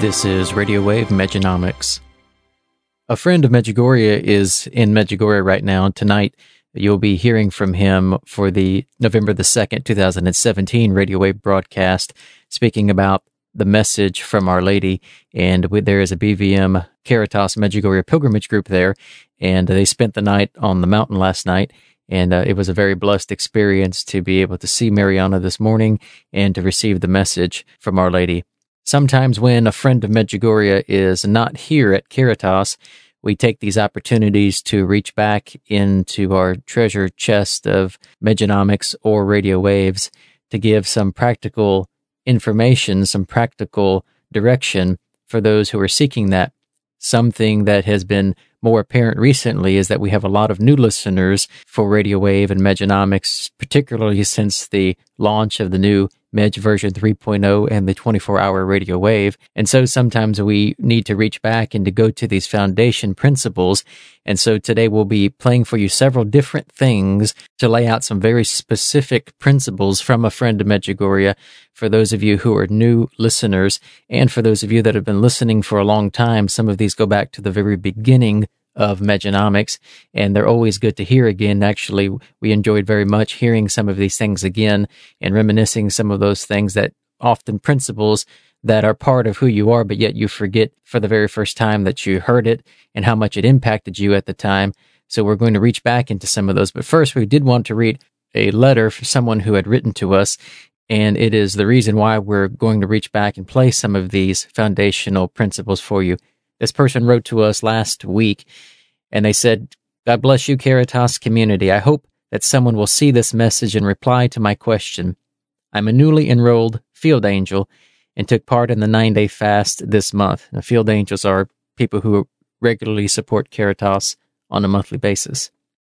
This is Radio Wave Mejanomics. A friend of Medjugorje is in Medjugorje right now. Tonight, you'll be hearing from him for the November the 2nd, 2017 Radio Wave broadcast, speaking about the message from Our Lady. And there is a BVM Caritas Medjugorje pilgrimage group there, and they spent the night on the mountain last night. And uh, it was a very blessed experience to be able to see Mirjana this morning and to receive the message from Our Lady. Sometimes when a friend of Medjugorje is not here at Caritas, we take these opportunities to reach back into our treasure chest of Mejanomics or radio waves to give some practical information, some practical direction for those who are seeking that. Something that has been more apparent recently is that we have a lot of new listeners for Radio Wave and Mejanomics, particularly since the launch of the new Medj version 3.0 and the 24 hour radio wave. And so sometimes we need to reach back and to go to these foundation principles. And so today we'll be playing for you several different things to lay out some very specific principles from a friend of Medjugorje for those of you who are new listeners. And for those of you that have been listening for a long time, some of these go back to the very beginning of Mejanomics, and they're always good to hear again. Actually, we enjoyed very much hearing some of these things again and reminiscing some of those things that often principles that are part of who you are, but yet you forget for the very first time that you heard it and how much it impacted you at the time. So we're going to reach back into some of those. But first, we did want to read a letter from someone who had written to us. And it is the reason why we're going to reach back and play some of these foundational principles for you. This person wrote to us last week and they said, God bless you, Caritas community. I hope that someone will see this message and reply to my question. I'm a newly enrolled field angel and took part in the nine day fast this month. Now, field angels are people who regularly support Caritas on a monthly basis.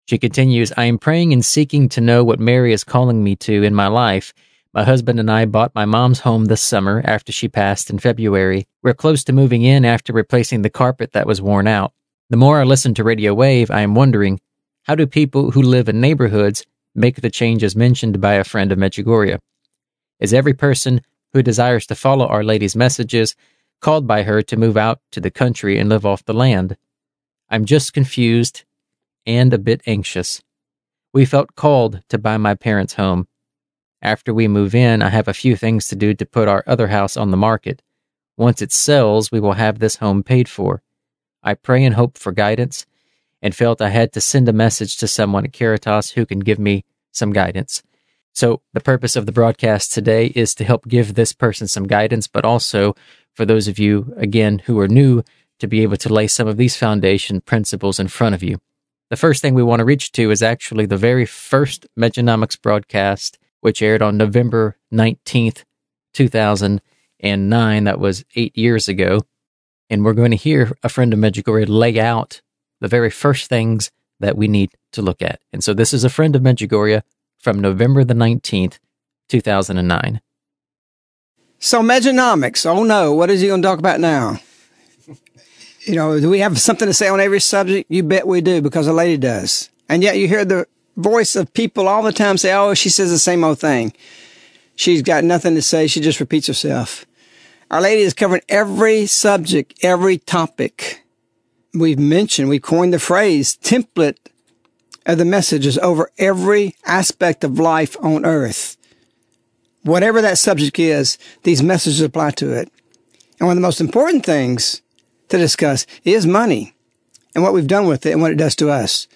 She continues, I am praying and seeking to know what Mary is calling me to in my life my husband and I bought my mom's home this summer after she passed in February. We're close to moving in after replacing the carpet that was worn out. The more I listen to Radio Wave, I am wondering, How do people who live in neighborhoods make the changes mentioned by a friend of Medjugorje? Is every person who desires to follow Our Lady's messages called by her to move out to the country and live off the land? I'm just confused and a bit anxious. We felt called to buy my parents' home. After we move in, I have a few things to do to put our other house on the market. Once it sells, we will have this home paid for. I pray and hope for guidance and felt I had to send a message to someone at Caritas who can give me some guidance. So, the purpose of the broadcast today is to help give this person some guidance, but also for those of you, again, who are new, to be able to lay some of these foundation principles in front of you. The first thing we want to reach to is actually the very first Mejanomics broadcast, which aired on November 19th, 2009. That was eight years ago. And we're going to hear a friend of Medjugorje lay out the very first things that we need to look at. And so this is a friend of Medjugorje from November the 19th, 2009. So, Mejanomics, oh no, what is he going to talk about now? You know, do we have something to say on every subject? You bet we do because a lady does. And yet you hear the voice of people all the time say, oh, she says the same old thing. She's got nothing to say. She just repeats herself. Our Lady is covering every subject, every topic we've mentioned. We coined the phrase template of the messages over every aspect of life on earth. Whatever that subject is, these messages apply to it. And one of the most important things to discuss is money and what we've done with it and what it does to us.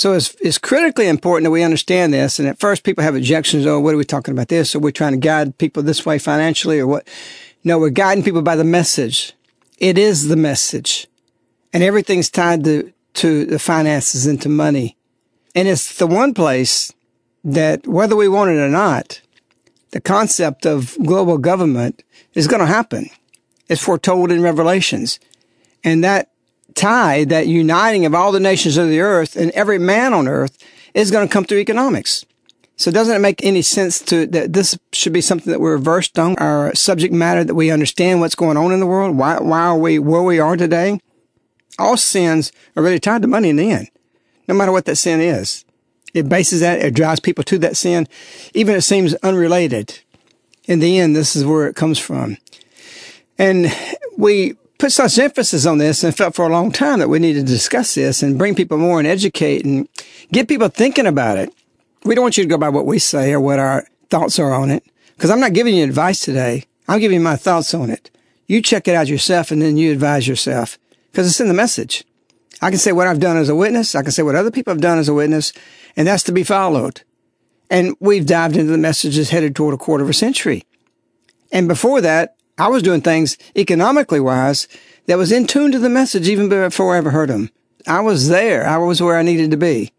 So it's, it's critically important that we understand this. And at first people have objections. Oh, what are we talking about this? Are we're trying to guide people this way financially or what? No, we're guiding people by the message. It is the message and everything's tied to, to the finances and to money. And it's the one place that whether we want it or not, the concept of global government is going to happen. It's foretold in Revelations. And that tie, that uniting of all the nations of the earth and every man on earth is going to come through economics. So doesn't it make any sense to that this should be something that we're versed on our subject matter that we understand what's going on in the world? Why why are we where we are today? All sins are really tied to money in the end, no matter what that sin is. It bases that, it drives people to that sin, even if it seems unrelated. In the end, this is where it comes from. And we put such emphasis on this and felt for a long time that we needed to discuss this and bring people more and educate and get people thinking about it. We don't want you to go by what we say or what our thoughts are on it. Cause I'm not giving you advice today. I'm giving you my thoughts on it. You check it out yourself and then you advise yourself because it's in the message. I can say what I've done as a witness. I can say what other people have done as a witness and that's to be followed. And we've dived into the messages headed toward a quarter of a century. And before that, I was doing things economically wise that was in tune to the message even before I ever heard them. I was there. I was where I needed to be.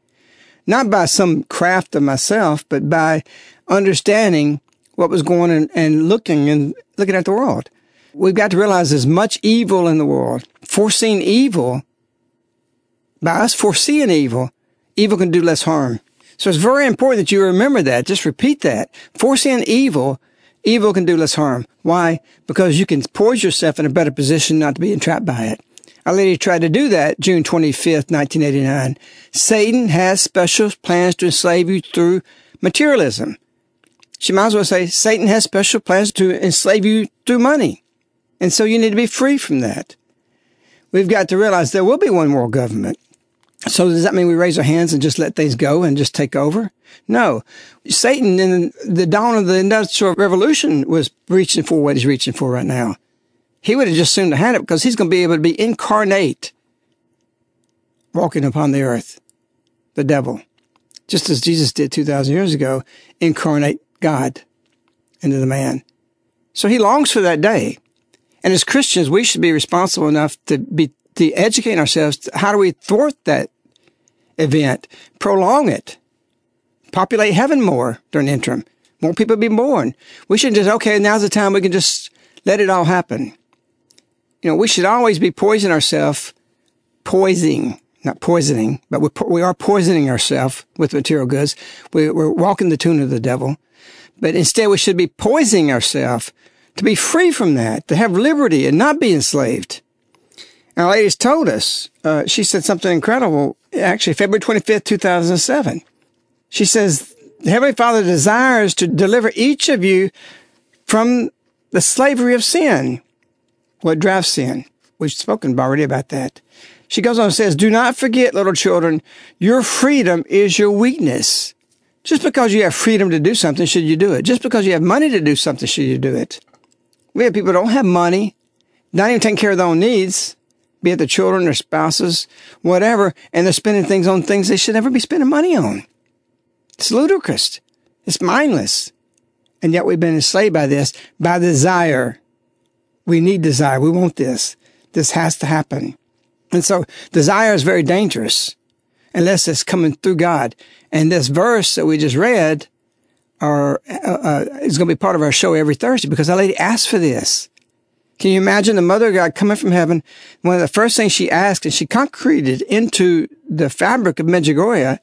Not by some craft of myself, but by understanding what was going on and looking and looking at the world. We've got to realize there's much evil in the world. Foreseeing evil, by us foreseeing evil, evil can do less harm. So it's very important that you remember that. Just repeat that. Foreseeing evil evil can do less harm. Why? Because you can poise yourself in a better position not to be entrapped by it. Our Lady tried to do that June 25th, 1989. Satan has special plans to enslave you through materialism. She might as well say Satan has special plans to enslave you through money. And so you need to be free from that. We've got to realize there will be one world government. So does that mean we raise our hands and just let things go and just take over? No. Satan in the dawn of the industrial revolution was reaching for what he's reaching for right now. He would have just soon had it because he's going to be able to be incarnate walking upon the earth. The devil. Just as Jesus did 2,000 years ago, incarnate God into the man. So he longs for that day. And as Christians, we should be responsible enough to be to educate ourselves. How do we thwart that event, prolong it, populate heaven more during the interim? More people be born. We shouldn't just, okay, now's the time we can just let it all happen. You know, we should always be poisoning ourselves, poisoning, not poisoning, but we're, we are poisoning ourselves with material goods. We, we're walking the tune of the devil. But instead, we should be poisoning ourselves to be free from that, to have liberty and not be enslaved. Our lady's told us, uh, she said something incredible actually February 25th, 2007. She says, the Heavenly Father desires to deliver each of you from the slavery of sin. What drives sin? We've spoken already about that. She goes on and says, Do not forget, little children, your freedom is your weakness. Just because you have freedom to do something, should you do it? Just because you have money to do something, should you do it? We have people who don't have money, not even taking care of their own needs, be it the children, their spouses, whatever, and they're spending things on things they should never be spending money on. It's ludicrous. It's mindless. And yet we've been enslaved by this, by desire. We need desire. We want this. This has to happen. And so desire is very dangerous unless it's coming through God. And this verse that we just read are, uh, uh, is going to be part of our show every Thursday because our lady asked for this. Can you imagine the mother of God coming from heaven? One of the first things she asked and she concreted into the fabric of Medjugorje,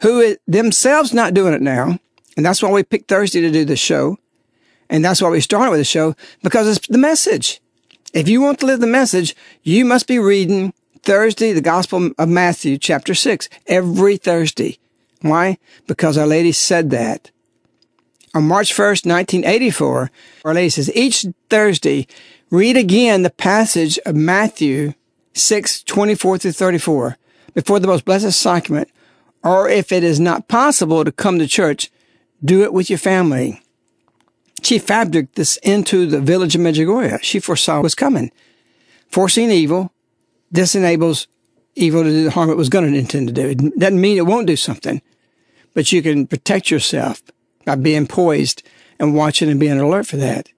who themselves not doing it now. And that's why we picked Thursday to do the show. And that's why we started with the show because it's the message. If you want to live the message, you must be reading Thursday, the Gospel of Matthew, chapter 6, every Thursday. Why? Because Our Lady said that. On March 1st, 1984, Our Lady says, each Thursday, read again the passage of Matthew 6, 24 through 34 before the most blessed sacrament, or if it is not possible to come to church, do it with your family. She fabricated this into the village of Medjugorje. She foresaw was coming. Foreseeing evil, this enables evil to do the harm it was going to intend to do. It doesn't mean it won't do something, but you can protect yourself by being poised and watching and being alert for that.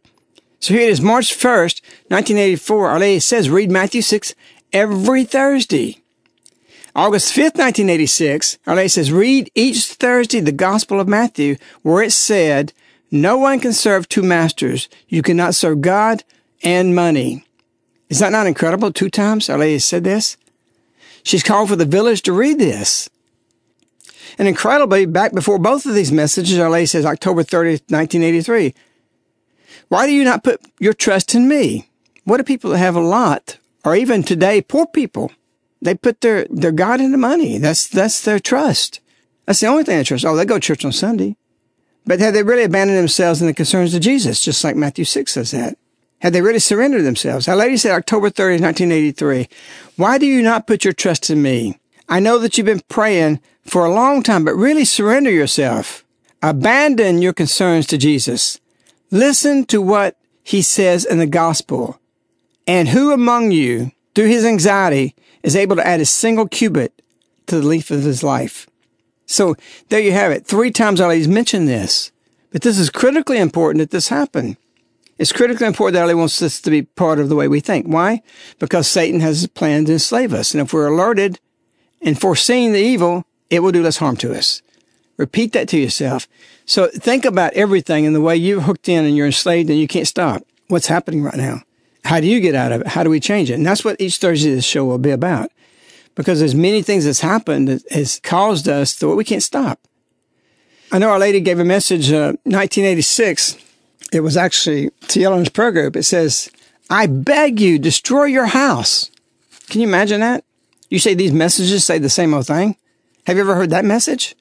So here it is, March 1st, 1984. Our Lady says, read Matthew 6 every Thursday. August 5th, 1986, Our Lady says, read each Thursday the Gospel of Matthew, where it said, no one can serve two masters. You cannot serve God and money. Is that not incredible? Two times Our Lady said this. She's called for the village to read this. And incredibly, back before both of these messages, Our Lady says October 30th, 1983, why do you not put your trust in me? What do people that have a lot, or even today, poor people? They put their, their God into money. That's, that's their trust. That's the only thing they trust. Oh, they go to church on Sunday. But have they really abandoned themselves in the concerns of Jesus, just like Matthew 6 says that? Have they really surrendered themselves? Our Lady said October 30th, 1983, why do you not put your trust in me? I know that you've been praying for a long time, but really surrender yourself. Abandon your concerns to Jesus. Listen to what he says in the gospel. And who among you, through his anxiety, is able to add a single cubit to the length of his life? So there you have it. Three times Ali's mentioned this. But this is critically important that this happen. It's critically important that Ali wants this to be part of the way we think. Why? Because Satan has planned to enslave us. And if we're alerted and foreseeing the evil, it will do less harm to us. Repeat that to yourself. So think about everything and the way you're hooked in and you're enslaved and you can't stop. What's happening right now? How do you get out of it? How do we change it? And that's what each Thursday of this show will be about. Because there's many things that's happened that has caused us to what we can't stop. I know Our Lady gave a message, uh, 1986. It was actually to Jelena's prayer group. It says, I beg you, destroy your house. Can you imagine that? You say these messages say the same old thing. Have you ever heard that message?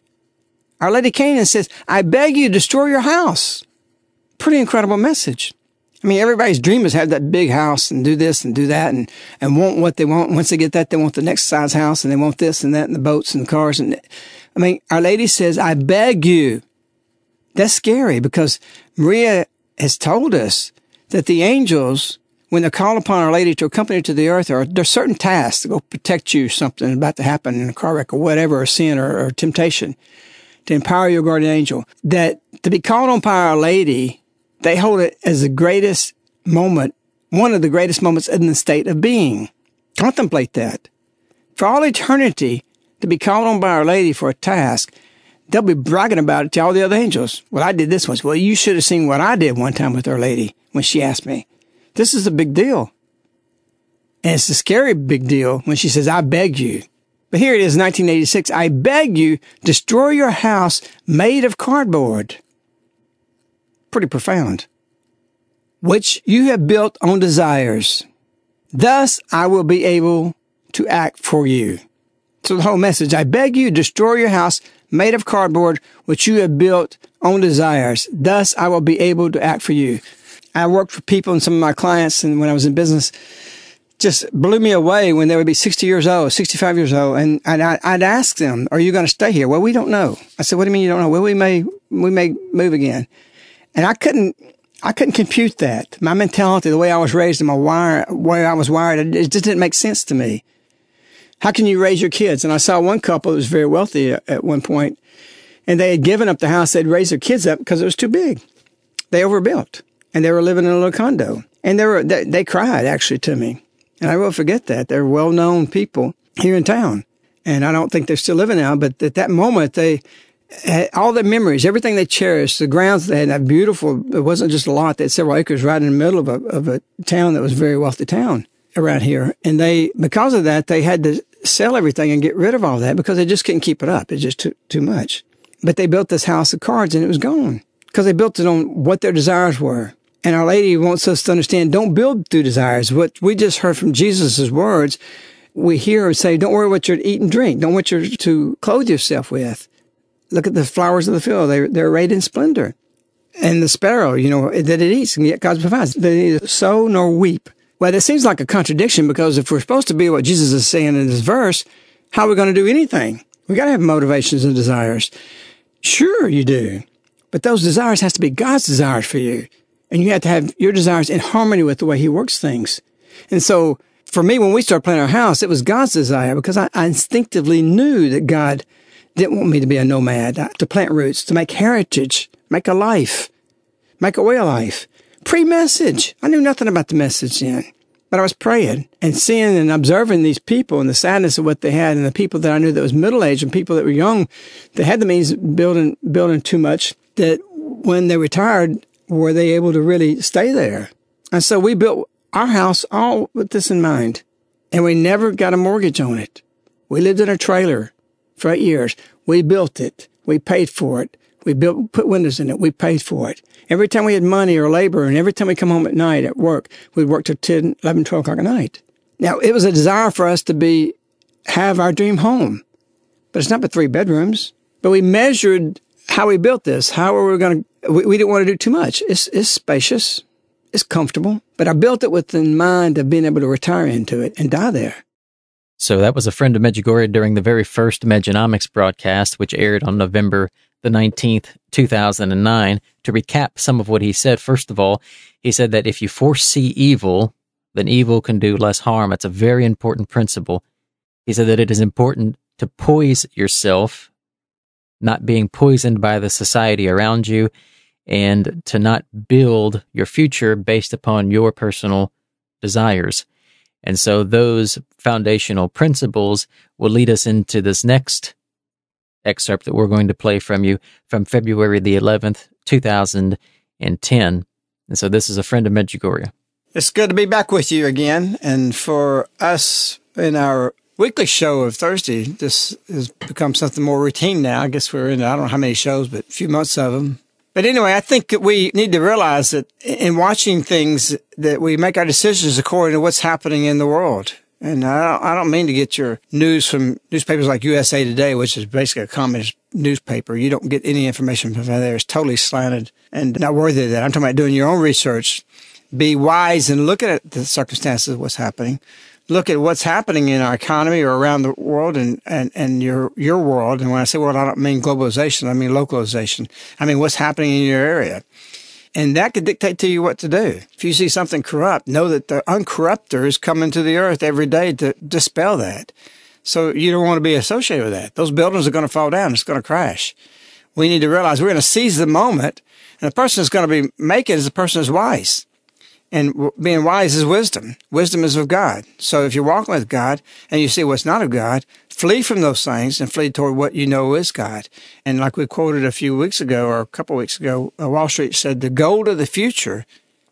Our Lady came and says, I beg you, destroy your house. Pretty incredible message. I mean, everybody's dream is have that big house and do this and do that and, and want what they want. Once they get that, they want the next size house and they want this and that and the boats and the cars. And I mean, Our Lady says, I beg you. That's scary because Maria has told us that the angels when they call upon Our Lady to accompany to the earth, or there's certain tasks to go protect you, something about to happen in a car wreck or whatever, or sin or, or temptation, to empower your guardian angel, that to be called on by Our Lady, they hold it as the greatest moment, one of the greatest moments in the state of being. Contemplate that. For all eternity, to be called on by Our Lady for a task, they'll be bragging about it to all the other angels. Well, I did this once. Well, you should have seen what I did one time with Our Lady when she asked me. This is a big deal. And it's a scary big deal when she says, I beg you. But here it is, 1986. I beg you, destroy your house made of cardboard. Pretty profound. Which you have built on desires. Thus I will be able to act for you. So the whole message, I beg you, destroy your house made of cardboard, which you have built on desires. Thus I will be able to act for you. I worked for people and some of my clients, and when I was in business, just blew me away when they would be 60 years old, 65 years old. And I'd, I'd ask them, are you going to stay here? Well, we don't know. I said, what do you mean you don't know? Well, we may, we may move again. And I couldn't, I couldn't compute that. My mentality, the way I was raised and my wire, way I was wired, it just didn't make sense to me how can you raise your kids? And I saw one couple that was very wealthy at one point, and they had given up the house. They'd raise their kids up because it was too big. They overbuilt, and they were living in a little condo. And they were they, they cried actually to me, and I will forget that. They're well known people here in town, and I don't think they're still living now. But at that moment, they had all the memories, everything they cherished, the grounds they had, that beautiful. It wasn't just a lot; they had several acres right in the middle of a of a town that was a very wealthy town around here. And they, because of that, they had to sell everything and get rid of all that because they just couldn't keep it up. It's just too, too much. But they built this house of cards and it was gone because they built it on what their desires were. And Our Lady wants us to understand, don't build through desires. What we just heard from Jesus' words, we hear her say, don't worry what you're to eat and drink. Don't what you're to clothe yourself with. Look at the flowers of the field. They're, they're arrayed in splendor. And the sparrow, you know, that it eats and yet God provides. They neither sow nor weep. Well, that seems like a contradiction because if we're supposed to be what Jesus is saying in this verse, how are we going to do anything? We got to have motivations and desires. Sure, you do. But those desires has to be God's desires for you. And you have to have your desires in harmony with the way he works things. And so for me, when we started planning our house, it was God's desire because I, I instinctively knew that God didn't want me to be a nomad, uh, to plant roots, to make heritage, make a life, make a way of life. Pre-message. I knew nothing about the message then. But I was praying and seeing and observing these people and the sadness of what they had and the people that I knew that was middle aged and people that were young that had the means building, building too much that when they retired, were they able to really stay there? And so we built our house all with this in mind and we never got a mortgage on it. We lived in a trailer for eight years. We built it. We paid for it. We built, put windows in it. We paid for it. Every time we had money or labor and every time we come home at night at work, we'd work till 10, 11, 12 o'clock at night. Now, it was a desire for us to be, have our dream home, but it's not but three bedrooms. But we measured how we built this. How we going to, we, we didn't want to do too much. It's, it's spacious. It's comfortable, but I built it with the mind of being able to retire into it and die there. So that was a friend of Medjugorje during the very first Mejanomics broadcast, which aired on November the 19th, 2009. To recap some of what he said, first of all, he said that if you foresee evil, then evil can do less harm. It's a very important principle. He said that it is important to poise yourself, not being poisoned by the society around you, and to not build your future based upon your personal desires. And so those foundational principles will lead us into this next excerpt that we're going to play from you from February the 11th, 2010. And so this is a friend of Medjugorje. It's good to be back with you again. And for us in our weekly show of Thursday, this has become something more routine now. I guess we're in, I don't know how many shows, but a few months of them. But anyway, I think that we need to realize that in watching things that we make our decisions according to what's happening in the world. And I don't, I don't mean to get your news from newspapers like USA Today, which is basically a communist newspaper. You don't get any information from there. It's totally slanted and not worthy of that. I'm talking about doing your own research. Be wise and look at the circumstances of what's happening. Look at what's happening in our economy or around the world and, and, and your, your world. And when I say world, I don't mean globalization. I mean localization. I mean what's happening in your area. And that could dictate to you what to do. If you see something corrupt, know that the uncorrupter is coming to the earth every day to dispel that. So you don't want to be associated with that. Those buildings are going to fall down. It's going to crash. We need to realize we're going to seize the moment. And the person that's going to be making is the person who's wise. And being wise is wisdom. Wisdom is of God. So if you're walking with God and you see what's not of God, flee from those things and flee toward what you know is God. And like we quoted a few weeks ago or a couple weeks ago, uh, Wall Street said the gold of the future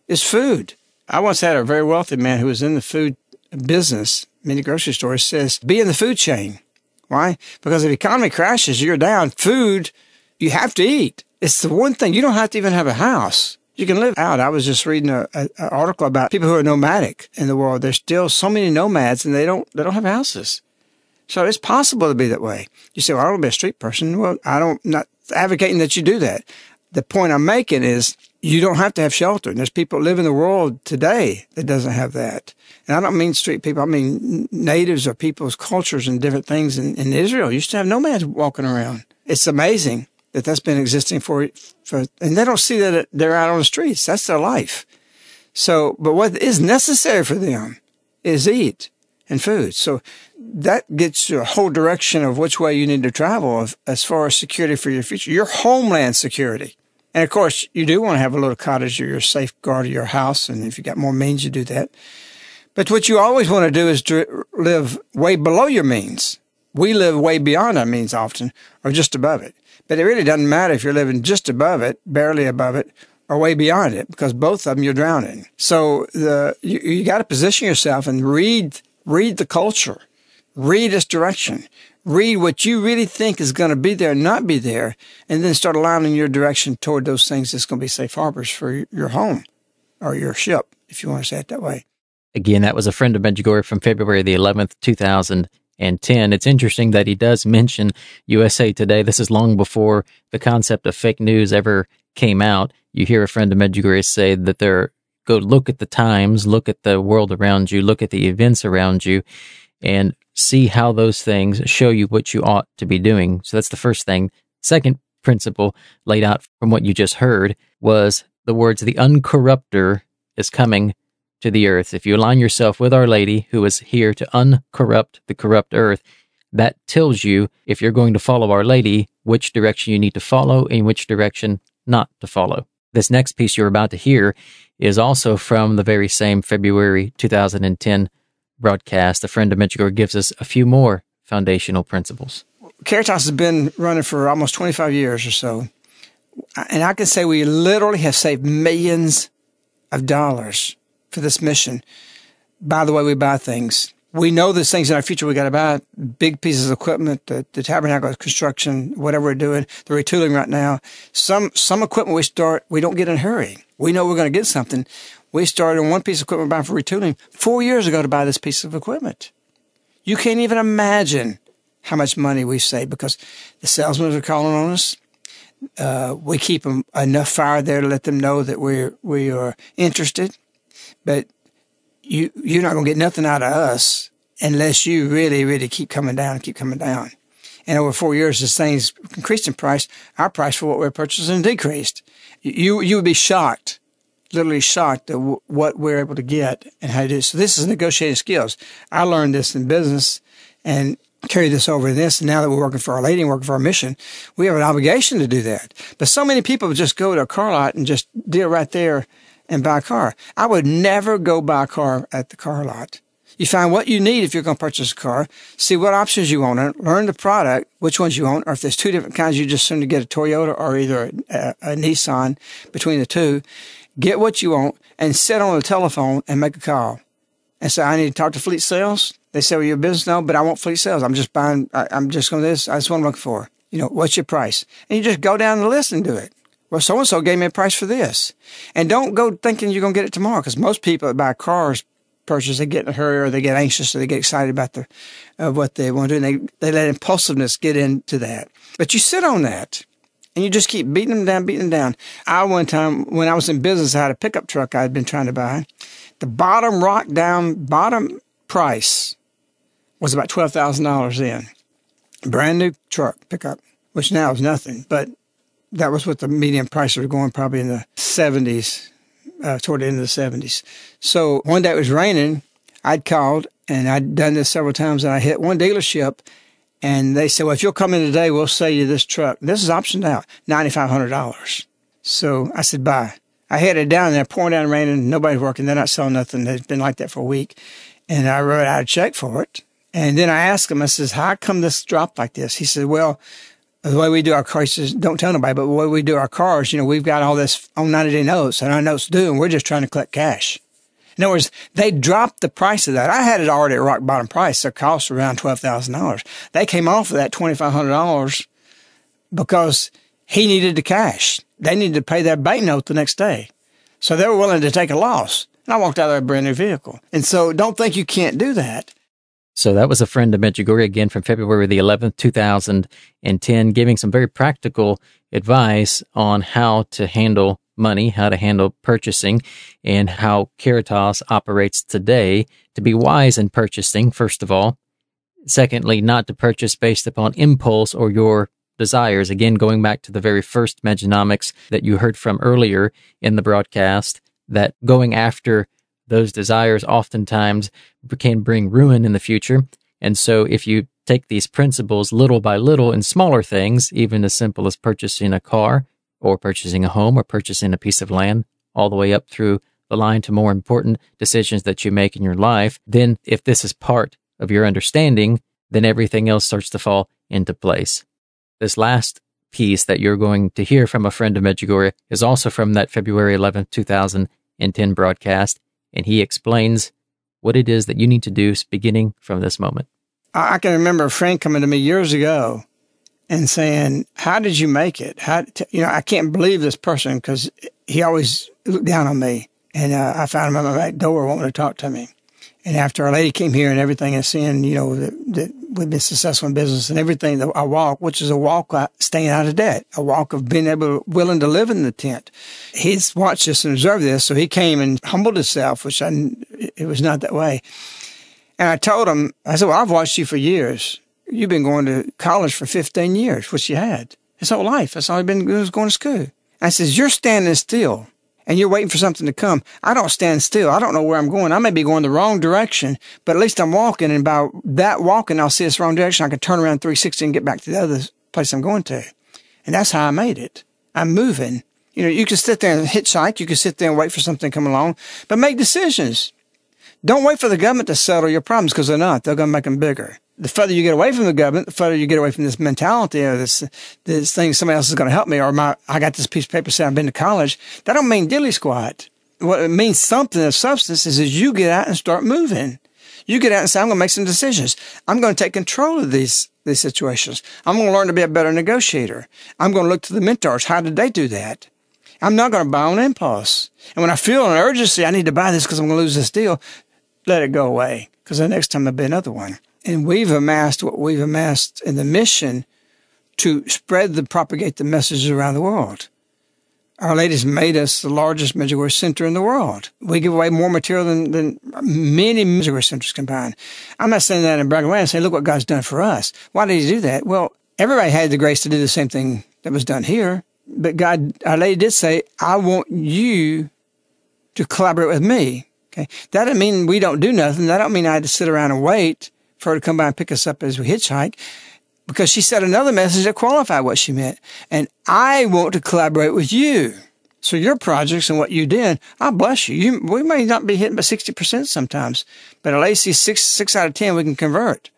is food. I once had a very wealthy man who was in the food business, many grocery stores, says, be in the food chain. Why? Because if the economy crashes, you're down. Food, you have to eat. It's the one thing. You don't have to even have a house you can live out. I was just reading an article about people who are nomadic in the world. There's still so many nomads and they don't, they don't have houses. So it's possible to be that way. You say, well, I don't be a street person. Well, I don't, not advocating that you do that. The point I'm making is you don't have to have shelter. And there's people live in the world today that doesn't have that. And I don't mean street people. I mean natives or people's cultures and different things in, in Israel You used to have nomads walking around. It's amazing that that's been existing for, for, and they don't see that they're out on the streets. That's their life. So, but what is necessary for them is eat and food. So that gets you a whole direction of which way you need to travel as far as security for your future, your homeland security. And of course, you do want to have a little cottage or your safeguard of your house. And if you got more means, you do that. But what you always want to do is to live way below your means. We live way beyond our means often or just above it. But it really doesn't matter if you're living just above it, barely above it, or way beyond it, because both of them you're drowning. So the, you, you got to position yourself and read, read the culture, read its direction, read what you really think is going to be there and not be there, and then start aligning your direction toward those things that's going to be safe harbors for your home or your ship, if you want to say it that way. Again, that was a friend of Medjugorje from February the 11th, 2010. It's interesting that he does mention USA Today. This is long before the concept of fake news ever came out. You hear a friend of Medjugorje say that they're go look at the times, look at the world around you, look at the events around you, and see how those things show you what you ought to be doing. So that's the first thing. Second principle laid out from what you just heard was the words, the uncorrupter is coming to the earth. If you align yourself with Our Lady, who is here to uncorrupt the corrupt earth, that tells you if you're going to follow Our Lady, which direction you need to follow and which direction not to follow. This next piece you're about to hear is also from the very same February 2010 broadcast. A friend of Medjugorje gives us a few more foundational principles. Caritas has been running for almost 25 years or so. And I can say we literally have saved millions of dollars for this mission by the way we buy things. We know there's things in our future we got to buy big pieces of equipment, the, the tabernacle construction, whatever we're doing, the retooling right now. Some some equipment we start we don't get in a hurry. We know we're going to get something. We started on one piece of equipment buying for retooling four years ago to buy this piece of equipment. You can't even imagine how much money we save because the salesmen are calling on us. Uh, we keep them, enough fire there to let them know that we're we are interested but you you're not to get nothing out of us unless you really really keep coming down and keep coming down. And over four years, this thing's increased in price. Our price for what we're purchasing decreased. You you would be shocked, literally shocked at w- what we're able to get and how to do. So this is negotiating skills. I learned this in business and carry this over to this. And now that we're working for our lady and working for our mission, we have an obligation to do that. But so many people just go to a car lot and just deal right there and buy a car. I would never go buy a car at the car lot. You find what you need if you're going to purchase a car, see what options you want, learn the product, which ones you want, or if there's two different kinds, you just soon to get a Toyota or either a, a, Nissan between the two. Get what you want and sit on the telephone and make a call and say, I need to talk to fleet sales. They say, well, your business? No, but I want fleet sales. I'm just buying, I, am just going to this. That's what I'm looking for. You know, what's your price? And you just go down the list and do it well, so and so gave me a price for this. And don't go thinking you're going to get it tomorrow because most people that buy cars purchase, they get in a hurry or they get anxious or they get excited about the, uh, what they want to do. And they, they let impulsiveness get into that. But you sit on that and you just keep beating them down, beating them down. I, one time, when I was in business, I had a pickup truck I had been trying to buy. The bottom rock down, bottom price was about $12,000 in. Brand new truck pickup, which now is nothing, but that was what the median prices were going probably in the 70s, uh, toward the end of the 70s. So one day it was raining. I'd called and I'd done this several times and I hit one dealership and they said, well, if you'll come in today, we'll sell you this truck. This is optioned out, $9,500. So I said, bye. I headed down there, pouring down rain and nobody's working. They're not selling nothing. It's been like that for a week. And I wrote out a check for it. And then I asked him, I says, how come this dropped like this? He said, well, the way we do our cars, don't tell nobody, but the way we do our cars, you know, we've got all this on 90 day notes and our notes due, and we're just trying to collect cash. In other words, they dropped the price of that. I had it already at rock bottom price. Their cost around $12,000. They came off of that $2,500 because he needed the cash. They needed to pay their bank note the next day. So they were willing to take a loss. And I walked out of a brand new vehicle. And so don't think you can't do that. So that was a friend of Medjugorje again from February the 11th, 2010, giving some very practical advice on how to handle money, how to handle purchasing, and how Caritas operates today to be wise in purchasing, first of all. Secondly, not to purchase based upon impulse or your desires. Again, going back to the very first Mejanomics that you heard from earlier in the broadcast, that going after those desires oftentimes can bring ruin in the future. And so if you take these principles little by little in smaller things, even as simple as purchasing a car or purchasing a home or purchasing a piece of land, all the way up through the line to more important decisions that you make in your life, then if this is part of your understanding, then everything else starts to fall into place. This last piece that you're going to hear from a friend of Medjugorje is also from that February 11th, 2010 broadcast and he explains what it is that you need to do beginning from this moment. I can remember friend coming to me years ago and saying, "How did you make it? How you know? I can't believe this person because he always looked down on me." And uh, I found him at my back door wanting to talk to me. And after Our Lady came here and everything and seeing, you know, that, that we've been successful in business and everything, that I walk, which is a walk of staying out of debt, a walk of being able, willing to live in the tent. He's watched this and observed this. So he came and humbled himself, which I, it was not that way. And I told him, I said, well, I've watched you for years. You've been going to college for 15 years, which you had. His whole life. That's all he'd been, was going to school. I says, you're standing still and you're waiting for something to come. I don't stand still. I don't know where I'm going. I may be going the wrong direction, but at least I'm walking. And by that walking, I'll see this wrong direction. I can turn around 360 and get back to the other place I'm going to. And that's how I made it. I'm moving. You know, you can sit there and hitchhike. You can sit there and wait for something to come along, but make decisions. Don't wait for the government to settle your problems because they're not. They're going to make them bigger the further you get away from the government, the further you get away from this mentality or this this thing somebody else is going to help me or my I got this piece of paper saying I've been to college. That don't mean dilly squat. What it means something of substance is as you get out and start moving. You get out and say, I'm going to make some decisions. I'm going to take control of these these situations. I'm going to learn to be a better negotiator. I'm going to look to the mentors. How did they do that? I'm not going to buy on impulse. And when I feel an urgency, I need to buy this because I'm going to lose this deal. Let it go away because the next time there'll be another one. And we've amassed what we've amassed in the mission to spread the, propagate the messages around the world. Our Lady's made us the largest Medjugorje center in the world. We give away more material than, than many Medjugorje centers combined. I'm not saying that in bragging way. I say, look what God's done for us. Why did he do that? Well, everybody had the grace to do the same thing that was done here. But God, Our Lady did say, I want you to collaborate with me. Okay. That doesn't mean we don't do nothing. That don't mean I had to sit around and wait for her to come by and pick us up as we hitchhike because she said another message that qualified what she meant. And I want to collaborate with you. So your projects and what you did, I bless you. you we may not be hitting by 60% sometimes, but at least six, six out of 10 we can convert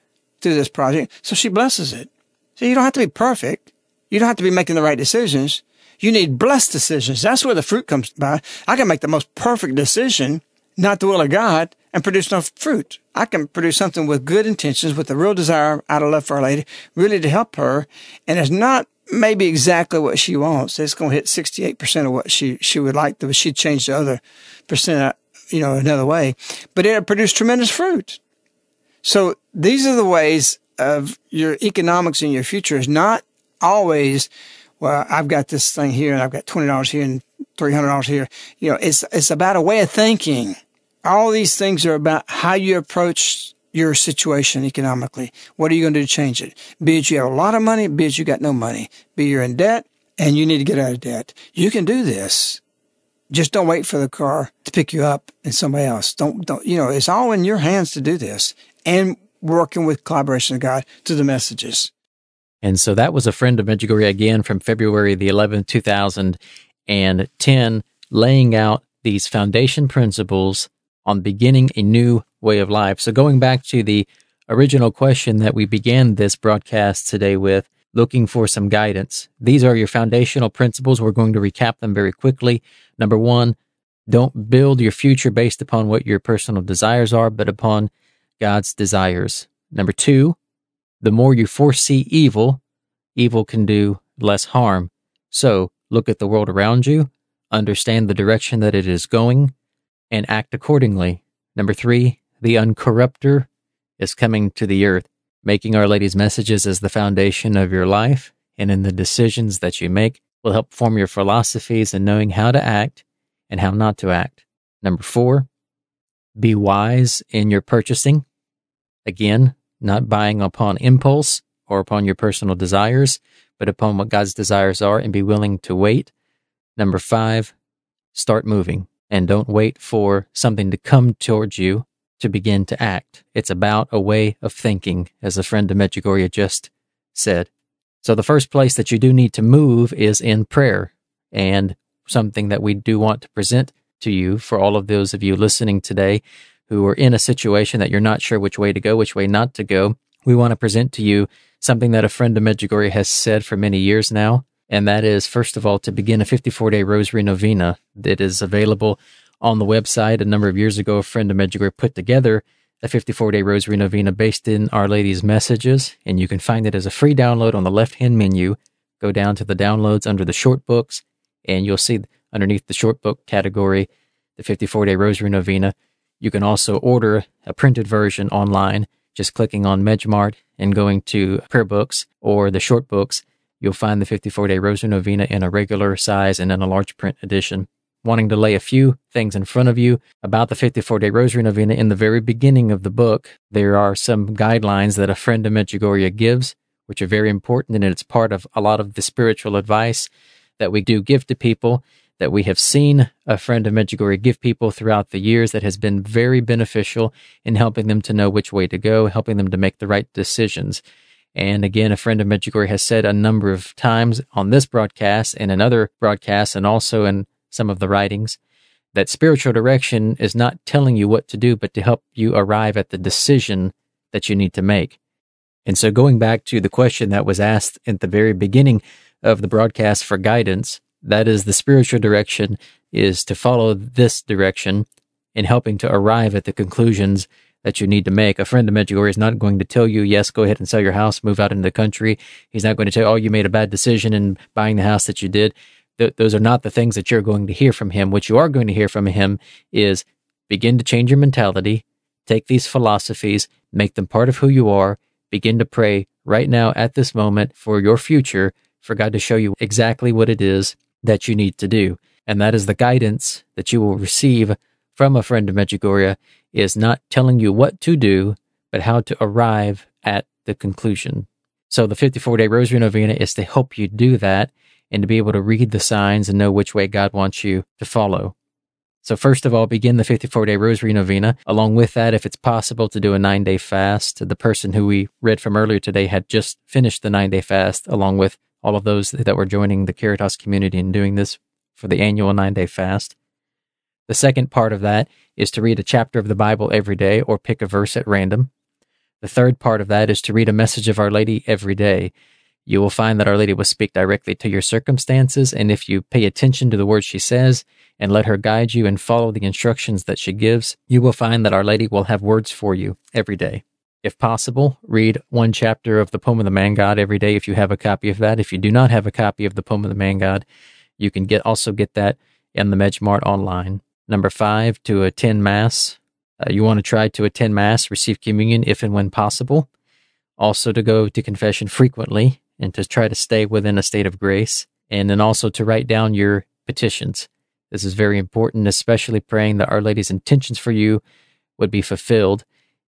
through this project. So she blesses it. So you don't have to be perfect. You don't have to be making the right decisions. You need blessed decisions. That's where the fruit comes by. I can make the most perfect decision, not the will of God, and produce no fruit. I can produce something with good intentions, with a real desire out of love for Our Lady, really to help her. And it's not maybe exactly what she wants. It's going to hit 68% of what she, she would like, but she'd change the other percent, uh, you know, another way. But it produced tremendous fruit. So these are the ways of your economics in your future is not always, well, I've got this thing here and I've got $20 here and $300 here. You know, it's, it's about a way of thinking all these things are about how you approach your situation economically. What are you going to do to change it? Be it you have a lot of money, be it you got no money, be you're in debt and you need to get out of debt. You can do this. Just don't wait for the car to pick you up and somebody else. Don't, don't, you know, it's all in your hands to do this and working with collaboration of God to the messages. And so that was a friend of Medjugorje again from February the 11th, 2010, laying out these foundation principles on beginning a new way of life. So going back to the original question that we began this broadcast today with, looking for some guidance. These are your foundational principles. We're going to recap them very quickly. Number one, don't build your future based upon what your personal desires are, but upon God's desires. Number two, the more you foresee evil, evil can do less harm. So look at the world around you, understand the direction that it is going, and act accordingly. Number three, the uncorrupter is coming to the earth, making Our Lady's messages as the foundation of your life and in the decisions that you make will help form your philosophies and knowing how to act and how not to act. Number four, be wise in your purchasing. Again, not buying upon impulse or upon your personal desires, but upon what God's desires are and be willing to wait. Number five, start moving and don't wait for something to come towards you to begin to act. It's about a way of thinking, as a friend of Medjugorje just said. So the first place that you do need to move is in prayer and something that we do want to present to you for all of those of you listening today who are in a situation that you're not sure which way to go, which way not to go. We want to present to you something that a friend of Medjugorje has said for many years now. And that is, first of all, to begin a 54 day rosary novena that is available on the website. A number of years ago, a friend of Medjugorje put together a 54 day rosary novena based in Our Lady's messages. And you can find it as a free download on the left hand menu. Go down to the downloads under the short books, and you'll see underneath the short book category the 54 day rosary novena. You can also order a printed version online just clicking on Medjmart and going to prayer books or the short books, you'll find the 54 day Rosary Novena in a regular size and in a large print edition. Wanting to lay a few things in front of you about the 54 day Rosary Novena in the very beginning of the book, there are some guidelines that a friend of Medjugorje gives, which are very important and it's part of a lot of the spiritual advice that we do give to people that we have seen a friend of Medjugorje give people throughout the years that has been very beneficial in helping them to know which way to go, helping them to make the right decisions. And again, a friend of Medjugorje has said a number of times on this broadcast and in other broadcasts and also in some of the writings that spiritual direction is not telling you what to do, but to help you arrive at the decision that you need to make. And so going back to the question that was asked at the very beginning of the broadcast for guidance, that is the spiritual direction is to follow this direction in helping to arrive at the conclusions that you need to make. A friend of Medjugorje is not going to tell you, yes, go ahead and sell your house, move out into the country. He's not going to tell you, oh, you made a bad decision in buying the house that you did. Th- those are not the things that you're going to hear from him. What you are going to hear from him is begin to change your mentality, take these philosophies, make them part of who you are, begin to pray right now at this moment for your future, for God to show you exactly what it is that you need to do. And that is the guidance that you will receive from a friend of Medjugorje is not telling you what to do, but how to arrive at the conclusion. So the 54 day rosary novena is to help you do that and to be able to read the signs and know which way God wants you to follow. So first of all, begin the 54 day rosary novena. Along with that, if it's possible to do a nine day fast, the person who we read from earlier today had just finished the nine day fast along with all of those that were joining the Caritas community and doing this for the annual nine day fast. The second part of that is to read a chapter of the Bible every day or pick a verse at random. The third part of that is to read a message of Our Lady every day. You will find that Our Lady will speak directly to your circumstances, and if you pay attention to the words she says and let her guide you and follow the instructions that she gives, you will find that Our Lady will have words for you every day. If possible, read one chapter of the Poem of the Man God every day if you have a copy of that. If you do not have a copy of the Poem of the Man God, you can get also get that in the Medjmart online. Number five, to attend Mass. Uh, you want to try to attend Mass, receive communion if and when possible. Also, to go to confession frequently and to try to stay within a state of grace. And then also to write down your petitions. This is very important, especially praying that Our Lady's intentions for you would be fulfilled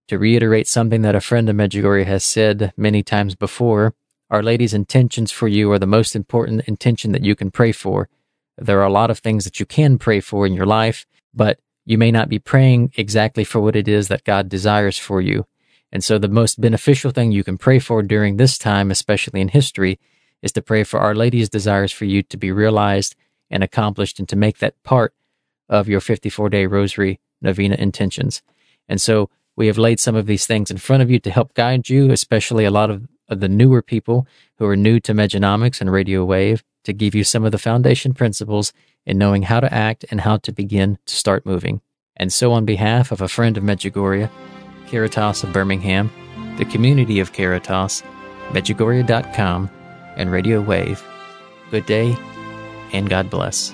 to reiterate something that a friend of Medjugorje has said many times before, Our Lady's intentions for you are the most important intention that you can pray for. There are a lot of things that you can pray for in your life, but you may not be praying exactly for what it is that God desires for you. And so the most beneficial thing you can pray for during this time, especially in history, is to pray for Our Lady's desires for you to be realized and accomplished and to make that part of your 54 day rosary novena intentions. And so we have laid some of these things in front of you to help guide you, especially a lot of, the newer people who are new to Mejanomics and Radio Wave, to give you some of the foundation principles in knowing how to act and how to begin to start moving. And so, on behalf of a friend of Medjugorje, Caritas of Birmingham, the community of Caritas, Medjugorje.com, and Radio Wave, good day and God bless.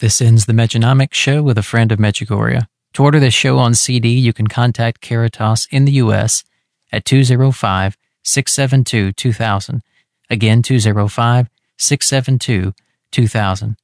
This ends the Mejanomics Show with a friend of Medjugorje. To order this show on CD, you can contact Caritas in the U.S. at 205 672 2000. Again, 205 672 2000.